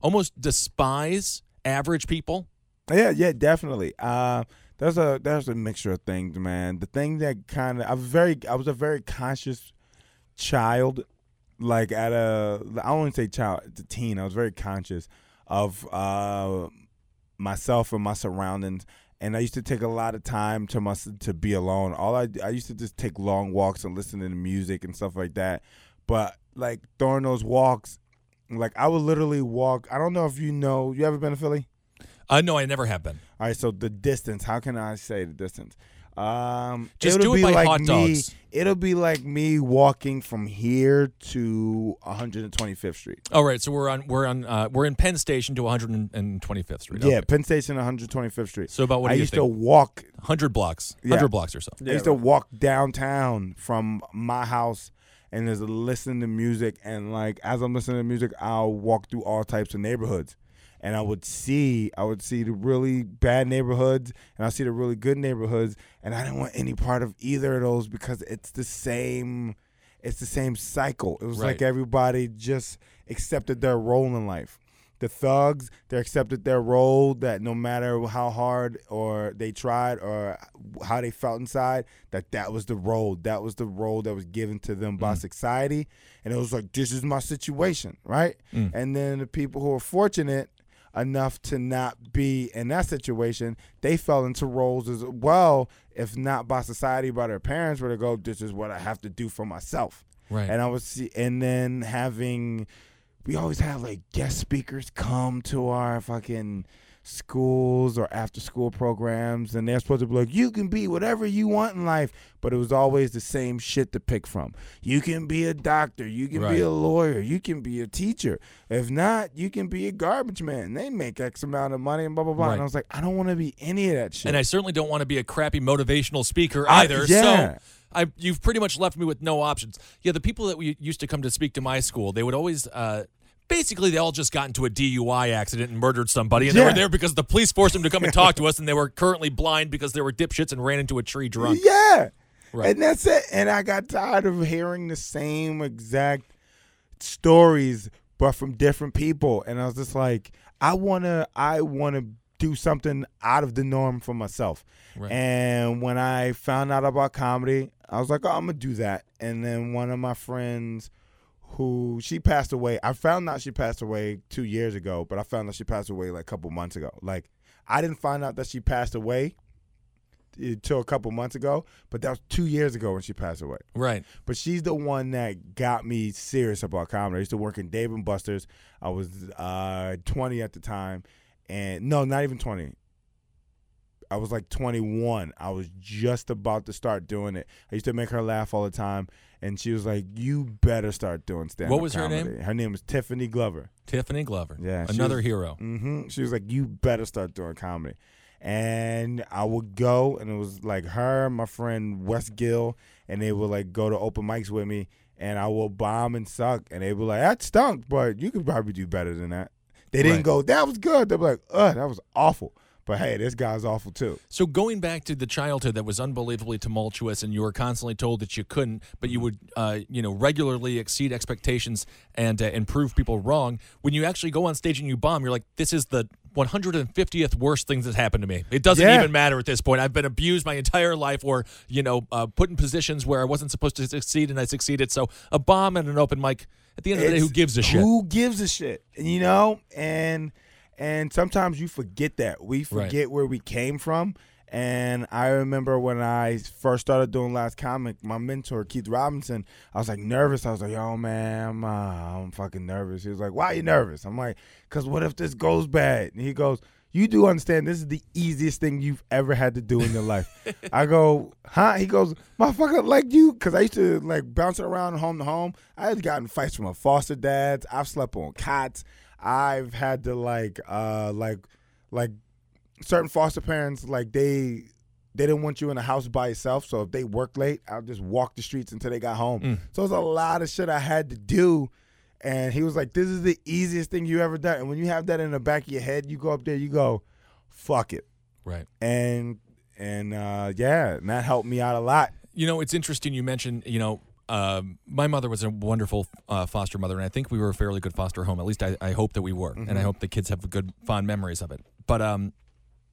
almost despise average people. Yeah, yeah, definitely. Uh there's a there's a mixture of things, man. The thing that kind of I was very I was a very conscious child like at a I don't want to say child, teen. I was very conscious of uh myself and my surroundings and I used to take a lot of time to my to be alone. All I I used to just take long walks and listen to music and stuff like that. But like during those walks, like I would literally walk. I don't know if you know. You ever been to Philly? Uh, no, I never have been. All right, so the distance. How can I say the distance? Um, Just it'll do it be by like hot me, dogs. It'll be like me walking from here to 125th Street. All right, so we're on we're on uh, we're in Penn Station to 125th Street. Yeah, Okay. Penn Station, 125th Street. So about what I do you used think? to walk. 100 blocks, Yeah. 100 blocks or so. I used to walk downtown from my house and just listen to music. And like as I'm listening to music, I'll walk through all types of neighborhoods. And I would see, I would see the really bad neighborhoods, and I see the really good neighborhoods, and I didn't want any part of either of those because it's the same, it's the same cycle. It was Right. like everybody just accepted their role in life. The thugs, they accepted their role that no matter how hard or they tried or how they felt inside, that that was the role. That was the role that was given to them by mm. society. And it was like, this is my situation, right? Mm. And then the people who are fortunate enough to not be in that situation, they fell into roles as well, if not by society, by their parents, where they go, this is what I have to do for myself. Right. And I was see, and then having, we always have like guest speakers come to our fucking schools or after school programs, and they're supposed to be like, you can be whatever you want in life, but it was always the same shit to pick from. You can be a doctor, you can Right. be a lawyer, you can be a teacher. If not, you can be a garbage man. They make X amount of money and blah blah blah. Right. And I was like, I don't want to be any of that shit. And I certainly don't want to be a crappy motivational speaker I- either. yeah. So I, you've pretty much left me with no options. Yeah, the people that we used to come to speak to my school, they would always. Uh, Basically, they all just got into a DUI accident and murdered somebody, and they were there because the police forced them to come and talk to us, and they were currently blind because they were dipshits and ran into a tree drunk. Yeah. Right. And that's it. And I got tired of hearing the same exact stories, but from different people. And I was just like, I wanna I wanna do something out of the norm for myself. Right. And when I found out about comedy, I was like, oh, I'm gonna do that. And then one of my friends who she passed away. I found out she passed away two years ago, but I found out she passed away like a couple months ago. Like I didn't find out that she passed away until a couple months ago, but that was two years ago when she passed away. Right. But she's the one that got me serious about comedy. I used to work in Dave and Buster's. I was uh, 20 at the time, and no, not even 20. I was like 21. I was just about to start doing it. I used to make her laugh all the time, and she was like, "You better start doing stand up." What was her name? Her name was Tiffany Glover. Tiffany Glover. Yeah, Another was- hero. hmm She was like, "You better start doing comedy," and I would go, and it was like her, my friend Wes Gill, and they would like go to open mics with me, and I would bomb and suck, and they were like, "That stunk, but you could probably do better than that." They didn't Right. go, "That was good." They were like, "Ugh, that was awful," but hey, this guy's awful too. So going back to the childhood that was unbelievably tumultuous, and you were constantly told that you couldn't, but you would, uh, you know, regularly exceed expectations and uh, and prove people wrong. When you actually go on stage and you bomb, you're like, this is the 150th worst things that happened to me. It doesn't Yeah. even matter at this point. I've been abused my entire life, or you know, uh, put in positions where I wasn't supposed to succeed, and I succeeded. So a bomb and an open mic. At the end of the day, who gives a shit? Who gives a shit? You know, and and sometimes you forget that we Right. forget where we came from. And I remember when I first started doing last comic, my mentor Keith Robinson, I was like nervous. I was like, "Yo, man, I'm, uh, I'm fucking nervous." He was like, "Why are you nervous?" I'm like, "Cause what if this goes bad?" And he goes, "You do understand this is the easiest thing you've ever had to do in your life." I go, "Huh?" He goes, "Motherfucker, like you," because I used to like bouncing around home to home. I had gotten fights from my foster dads. I've slept on cots. I've had to like, uh, like, like certain foster parents like they they didn't want you in the house by yourself. So if they worked late, I'll just walk the streets until they got home. Mm. So it was a lot of shit I had to do. And he was like, "This is the easiest thing you ever done." And when you have that in the back of your head, you go up there, you go, "Fuck it," Right. and and uh, yeah, and that helped me out a lot. You know, it's interesting you mentioned, you know, um, my mother was a wonderful uh, foster mother, and I think we were a fairly good foster home. At least I, I hope that we were, and I Mm-hmm. hope the kids have good, fond memories of it. But um,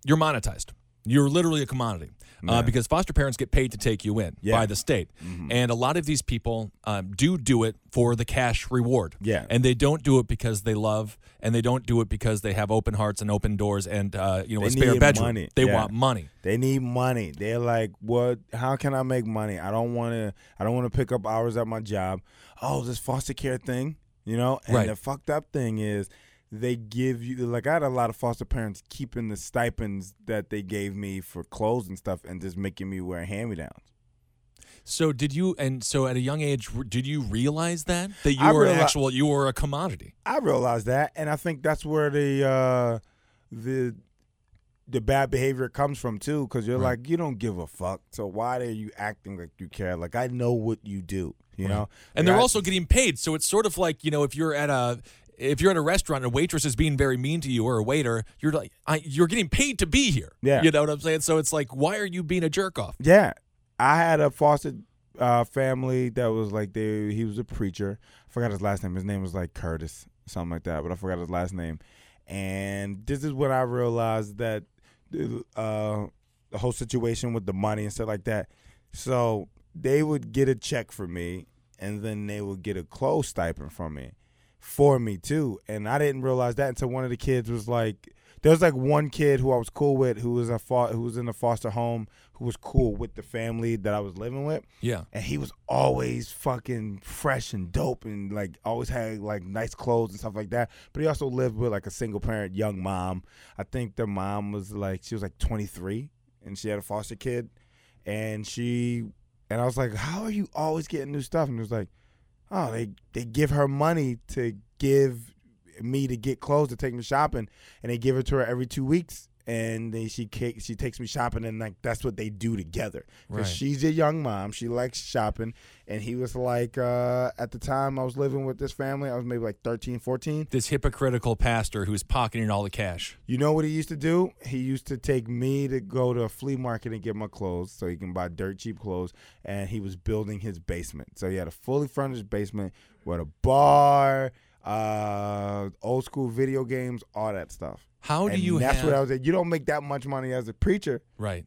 you're monetized. You're literally a commodity uh, because foster parents get paid to take you in Yeah. Mm-hmm. by the state, and a lot of these people um, do do it for the cash reward. Yeah. and they don't do it because they love, and they don't do it because they have open hearts and open doors and uh, you know They a spare bedroom. money. They Yeah. want money. They need money. They're like, "What? How can I make money? I don't want to. I don't want to pick up hours at my job. Oh, this foster care thing, you know." And Right. the fucked up thing is, they give you like I had a lot of foster parents keeping the stipends that they gave me for clothes and stuff, and just making me wear hand me downs. So did you? And so at a young age, did you realize that that you I were an reali- actual, you were a commodity? I realized that, and I think that's where the uh, the the bad behavior comes from too, because you're Right. like you don't give a fuck. So why are you acting like you care? Like I know what you do, you know. And Like, they're I- also getting paid, so it's sort of like you know if you're at a if you're in a restaurant and a waitress is being very mean to you or a waiter, you're like I, you're getting paid to be here. Yeah. you know what I'm saying. So it's like why are you being a jerk off? Yeah, I had a foster uh, family that was like they. He was a preacher. I forgot his last name. His name was like Curtis, something like that. But I forgot his last name. And this is when I realized that the, uh, the whole situation with the money and stuff like that. So they would get a check for me, and then they would get a clothes stipend from me, for me too. And I didn't realize that until one of the kids was like, there was like one kid who I was cool with, who was a fo- who was in a foster home, who was cool with the family that I was living with, Yeah, and he was always fucking fresh and dope, and like always had like nice clothes and stuff like that. But he also lived with like a single parent young mom. I think the mom was like she was like 23, and she had a foster kid, and she and I was like, how are you always getting new stuff? And it was like, oh, they they give her money to give me to get clothes to take me shopping, and they give it to her every two weeks. And then she she takes me shopping, and like that's what they do together. Because Right. she's a young mom, she likes shopping, and he was like, uh, at the time I was living with this family, I was maybe like 13, 14. this hypocritical pastor who's pocketing all the cash. You know what he used to do? He used to take me to go to a flea market and get my clothes so he can buy dirt cheap clothes. And he was building his basement. So he had a fully furnished basement with a bar, uh, old school video games, all that stuff. How do And you That's have what I was. At. You don't make that much money as a preacher. right?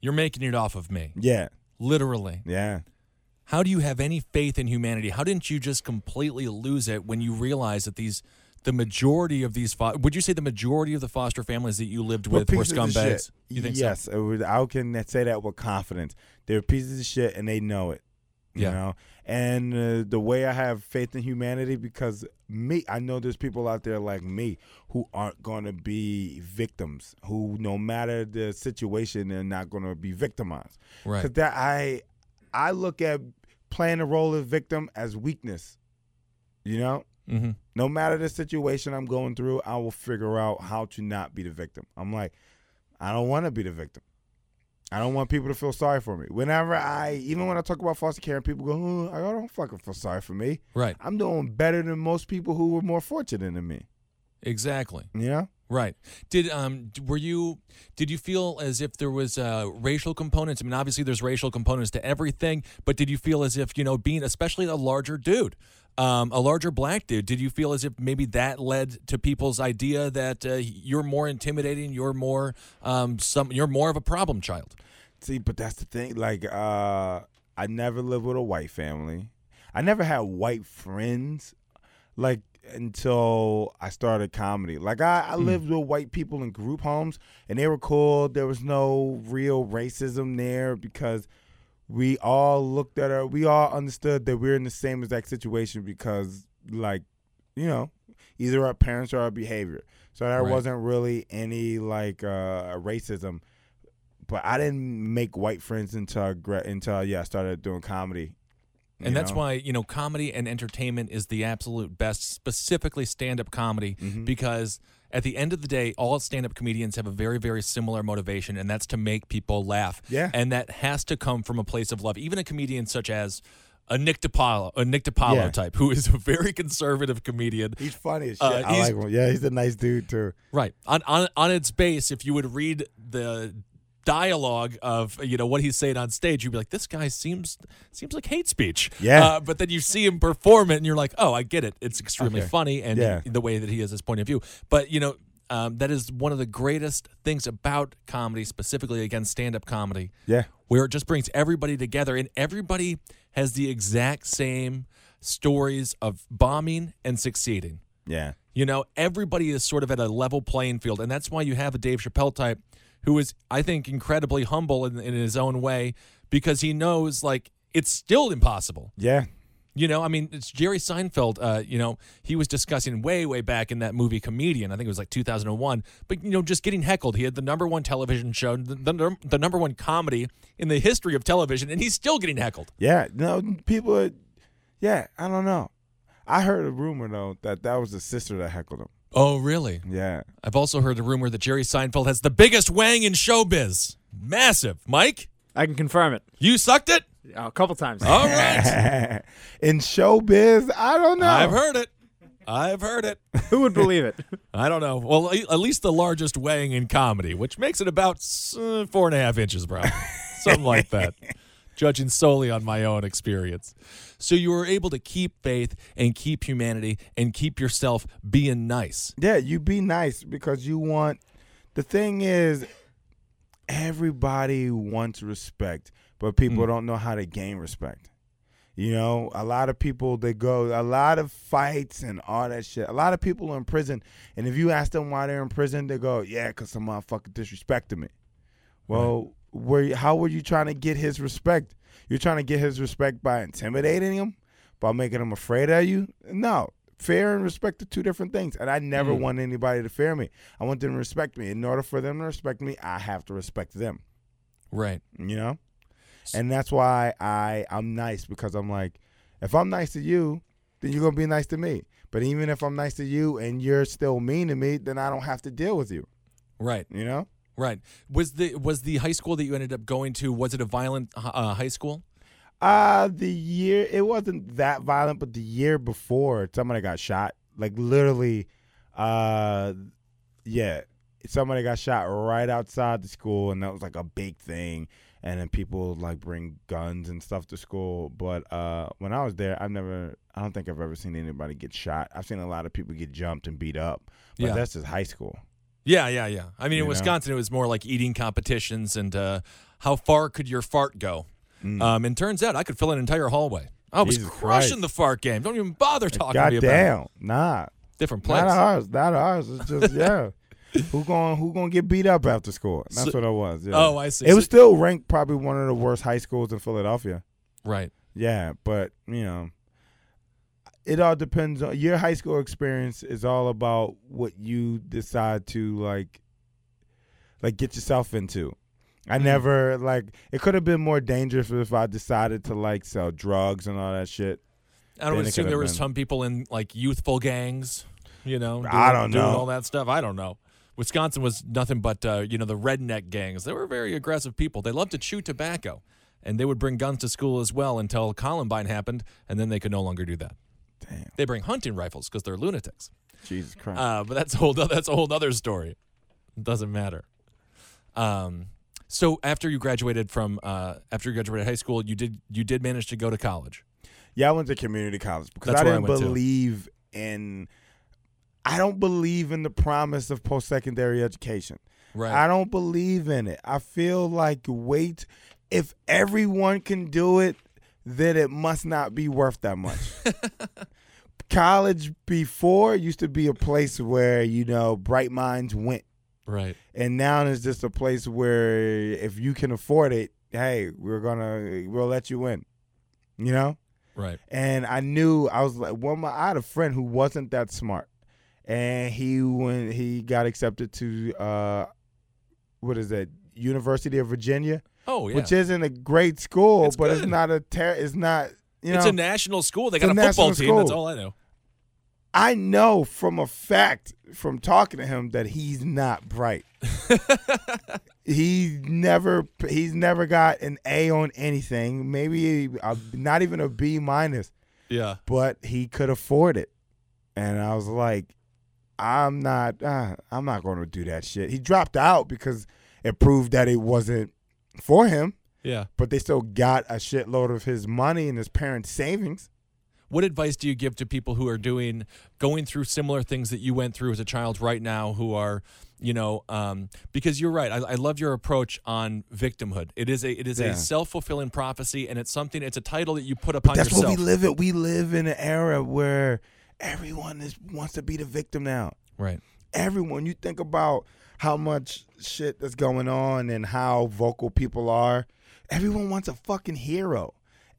You're making it off of me, Yeah, literally. yeah. How do you have any faith in humanity? How didn't you just completely lose it when you realized that these, the majority of these, fo- would you say the majority of the foster families that you lived with were of scumbags? You think so? yes, I can say that with confidence. They're pieces of shit, and they know it. You Yeah. know, and uh, the way I have faith in humanity because me, I know there's people out there like me who aren't going to be victims. Who, no matter the situation, they're not going to be victimized. Right. Because that I, I look at playing the role of victim as weakness. You know, Mm-hmm. no matter the situation I'm going through, I will figure out how to not be the victim. I'm like, I don't want to be the victim. I don't want people to feel sorry for me. Whenever I, even when I talk about foster care, and people go, oh, I don't fucking feel sorry for me. Right. I'm doing better than most people who were more fortunate than me. Exactly. Yeah. Right. Did um were you did you feel as if there was uh racial components? I mean, obviously there's racial components to everything, but did you feel as if, you know, being especially a larger dude, um a larger black dude, did you feel as if maybe that led to people's idea that uh, you're more intimidating, you're more um some you're more of a problem child? See, but that's the thing. Like, uh, I never lived with a white family. I never had white friends. Like until I started comedy. Like I, I lived with white people in group homes, and they were cool. There was no real racism there because we all looked at her. We all understood that we're in the same exact situation because, like, you know, either our parents or our behavior. So there Right. wasn't really any like uh, racism. But I didn't make white friends until I until yeah I started doing comedy. And that's know? why, you know, comedy and entertainment is the absolute best, specifically stand up comedy, Mm-hmm. because at the end of the day, all stand up comedians have a very, very similar motivation, and that's to make people laugh. Yeah. And that has to come from a place of love. Even a comedian such as a Nick DiPaolo, a Nick DiPaolo Yeah. type, who is a very conservative comedian. He's funny as shit. Uh, I like him. Yeah, he's a nice dude too. Right. On, on on its base, if you would read the dialogue of you know what he's saying on stage, you'd be like, this guy seems seems like hate speech. Yeah. Uh, but then you see him perform it, and you're like, oh, I get it. It's extremely Okay. funny, and Yeah. the way that he has his point of view. But you know. Um, that is one of the greatest things about comedy, specifically against stand-up comedy, Yeah. where it just brings everybody together, and everybody has the exact same stories of bombing and succeeding. Yeah. You know, everybody is sort of at a level playing field, and that's why you have a Dave Chappelle type who is, I think, incredibly humble in, in his own way because he knows like it's still impossible. Yeah. You know, I mean, it's Jerry Seinfeld. Uh, you know, he was discussing way, way back in that movie Comedian. I think it was like 2001. But you know, just getting heckled. He had the number one television show, the, the, the number one comedy in the history of television, and he's still getting heckled. Yeah. No, people are, yeah, I don't know. I heard a rumor though that that was the sister that heckled him. Oh, really? Yeah. I've also heard a rumor that Jerry Seinfeld has the biggest wang in showbiz. Massive. Mike, I can confirm it you sucked it? a couple times. All right. In showbiz, I don't know. I've heard it. I've heard it. Who would believe it? I don't know. Well, at at least the largest weighing in comedy, which makes it about uh, four and a half inches, bro. Something like that. Judging solely on my own experience. So you were able to keep faith and keep humanity and keep yourself being nice. Yeah, you be nice because you want. The thing is, everybody wants respect, but people mm. don't know how to gain respect. You know, a lot of people they go a lot of fights and all that shit. A lot of people are in prison, and if you ask them why they're in prison, they go, "Yeah, cause some motherfucker disrespected me." Well, where how were you trying to get his respect? You're trying to get his respect by intimidating him, by making him afraid of you. No, fear and respect are two different things. And I never mm. want anybody to fear me. I want them to respect me. In order for them to respect me, I have to respect them. Right. You know, and that's why I I'm nice because I'm like, if I'm nice to you, then you're gonna be nice to me. But even if I'm nice to you and you're still mean to me, then I don't have to deal with you. Right. You know. Right. Was the was the high school that you ended up going to was it a violent uh, high school? Uh the year it wasn't that violent, but the year before somebody got shot. Like literally, uh, yeah, somebody got shot right outside the school, and that was like a big thing. And then people like bring guns and stuff to school. But uh, when I was there, I've never, I don't think I've ever seen anybody get shot. I've seen a lot of people get jumped and beat up. But Yeah. that's just high school. Yeah, yeah, yeah. I mean, in know? Wisconsin, it was more like eating competitions and uh, how far could your fart go. Um, and turns out I could fill an entire hallway. I was Mm. Jesus crushing Christ. the fart game. Don't even bother talking to me God about it. damn, nah. different place. Not ours. Not ours. It's just yeah. who going who gonna get beat up after school? That's So- what it was. Yeah. Oh, I see. It was still ranked probably one of the worst high schools in Philadelphia. right. Yeah, but you know, it all depends on your high school experience. Is all about what you decide to like, like get yourself into. I Mm-hmm. never like. It could have been more dangerous if I decided to like sell drugs and all that shit. I don't assume there was been- some people in like youthful gangs, you know. Doing, I don't doing know. all that stuff. I don't know. Wisconsin was nothing but uh, you know the redneck gangs. They were very aggressive people. They loved to chew tobacco, and they would bring guns to school as well until Columbine happened, and then they could no longer do that. Damn. They bring hunting rifles because they're lunatics. Jesus Christ. Uh, but that's a whole that's a whole other story. It doesn't matter. Um, so after you graduated from uh, after you graduated high school, you did you did manage to go to college. Yeah, I went to community college because That's I where I didn't went too. believe in. I don't believe in the promise of post secondary education. Right. I don't believe in it. I feel like wait, if everyone can do it, then it must not be worth that much. College before used to be a place where you know bright minds went, right. and now it's just a place where if you can afford it, hey, we're gonna we'll let you in. You know. Right. And I knew I was like, one. my I had a friend who wasn't that smart, and he when he got accepted to uh, what is that? University of Virginia, Oh yeah. which isn't a great school, It's but it's not a ter- It's not. You know, it's a national school. They got a a football team. That's all I know. I know from a fact from talking to him that he's not bright. he never he's never got an A on anything. Maybe a, not even a B minus. Yeah. but he could afford it. And I was like, I'm not, uh, I'm not going to do that shit. He dropped out because it proved that it wasn't for him, Yeah. but they still got a shitload of his money and his parents' savings. What advice do you give to people who are doing going through similar things that you went through as a child right now who are you know um, because you're right I, I love your approach on victimhood it is a it is Yeah. a self-fulfilling prophecy and it's something it's a title that you put upon yourself. That's yourself what we live in. We live in an era where everyone is wants to be the victim now. right everyone. You think about how much shit that's going on and how vocal people are. Everyone wants a fucking hero.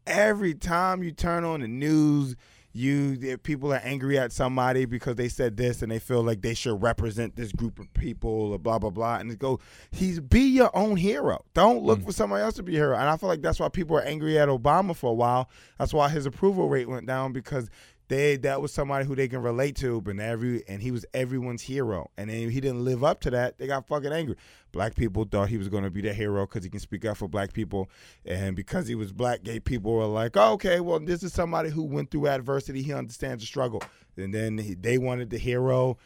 Every time you turn on the news, you people are angry at somebody because they said this and they feel like they should represent this group of people or blah blah blah. And it go, he's be your own hero. Don't look mm. for somebody else to be a hero. And I feel like that's why people are angry at Obama for a while. That's why his approval rate went down because they that was somebody who they can relate to, but every and he was everyone's hero, and then he didn't live up to that. They got fucking angry. Black people thought he was going to be the hero because he can speak up for black people, and because he was black, gay people were like, oh, okay, well, this is somebody who went through adversity. He understands the struggle, and then he, they wanted the hero.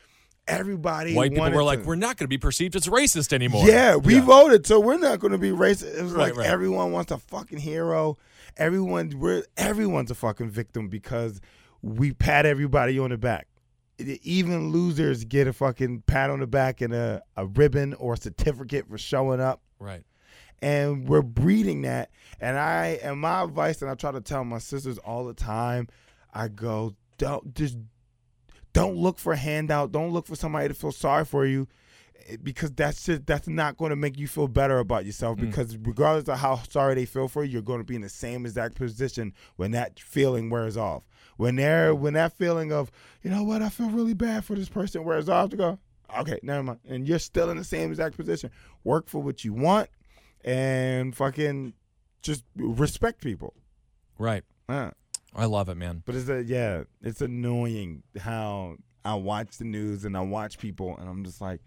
Everybody, white people were like to- we're not going to be perceived as racist anymore yeah, we voted, so we're not going to be racist. It was Right, like right. everyone wants a fucking hero. Everyone, we're everyone's a fucking victim because we pat everybody on the back. Even losers get a fucking pat on the back and a, a ribbon or a certificate for showing up. right And we're breeding that. And I and my advice, and I try to tell my sisters all the time, I go, don't just don't look for a handout. Don't look for somebody to feel sorry for you. eh, Because that's just that's not going to make you feel better about yourself. Because regardless of how sorry they feel for you, you're going to be in the same exact position when that feeling wears off. When they're when that feeling of you know what I feel really bad for this person wears off, to go okay, never mind, and you're still in the same exact position. Work for what you want, and fucking just respect people. right Uh, i love it man but it's a, yeah, it's annoying how I watch the news and I watch people and I'm just like,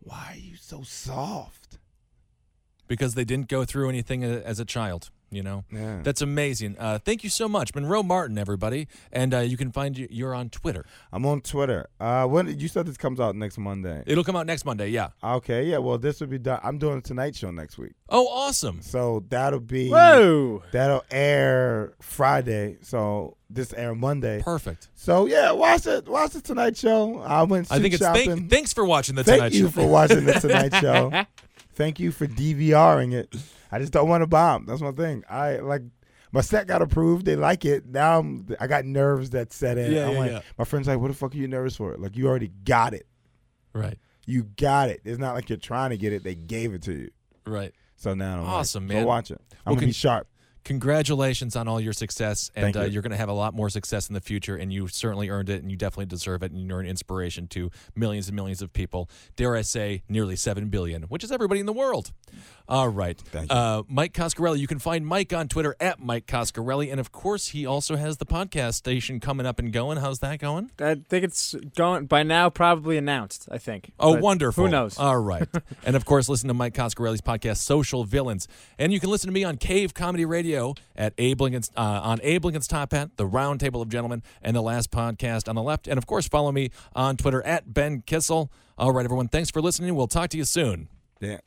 why are you so soft? because they didn't go through anything as a child you know Yeah. that's amazing uh, thank you so much monroe martin everybody and uh, you can find you you're on twitter I'm on Twitter. Uh, when you said this comes out next Monday? it'll come out next monday yeah Okay, yeah. Well, this will be done. I'm doing a Tonight Show next week, oh awesome so that'll be Whoa. that'll air Friday. So this air Monday. perfect So yeah, watch it. Watch the Tonight Show. I went. i think it's shopping. thank, thanks for watching the Thank tonight you show for watching the Tonight Show. Thank you for DVRing it. I just don't want to bomb. That's my thing. I like my set got approved. They like it. Now I'm, I got nerves that set in. Yeah, I'm yeah, like, yeah. my friend's like, "What the fuck are you nervous for?" Like you already got it. right You got it. It's not like you're trying to get it. They gave it to you. right So now I'm Awesome, like, man. So watch it. I'm Well, gonna con- be sharp. Congratulations on all your success and uh, you. you're going to have a lot more success in the future and you certainly earned it and you definitely deserve it and you're an inspiration to millions and millions of people dare i say nearly 7 billion which is everybody in the world All right. Thank you. Uh, Mike Coscarelli. You can find Mike on Twitter at Mike Coscarelli. And of course, he also has the podcast station coming up and going. How's that going? I think it's going by now. Probably announced. I think. Oh, But wonderful. Who knows? All right. and of course, listen to Mike Coscarelli's podcast, Social Villains. And you can listen to me on Cave Comedy Radio at Abe Lincoln's, uh, on Abe Lincoln's Top Hat, The Round Table of Gentlemen, and the last podcast on the left. And of course, follow me on Twitter at Ben Kissel. All right, everyone. Thanks for listening. We'll talk to you soon. Yeah.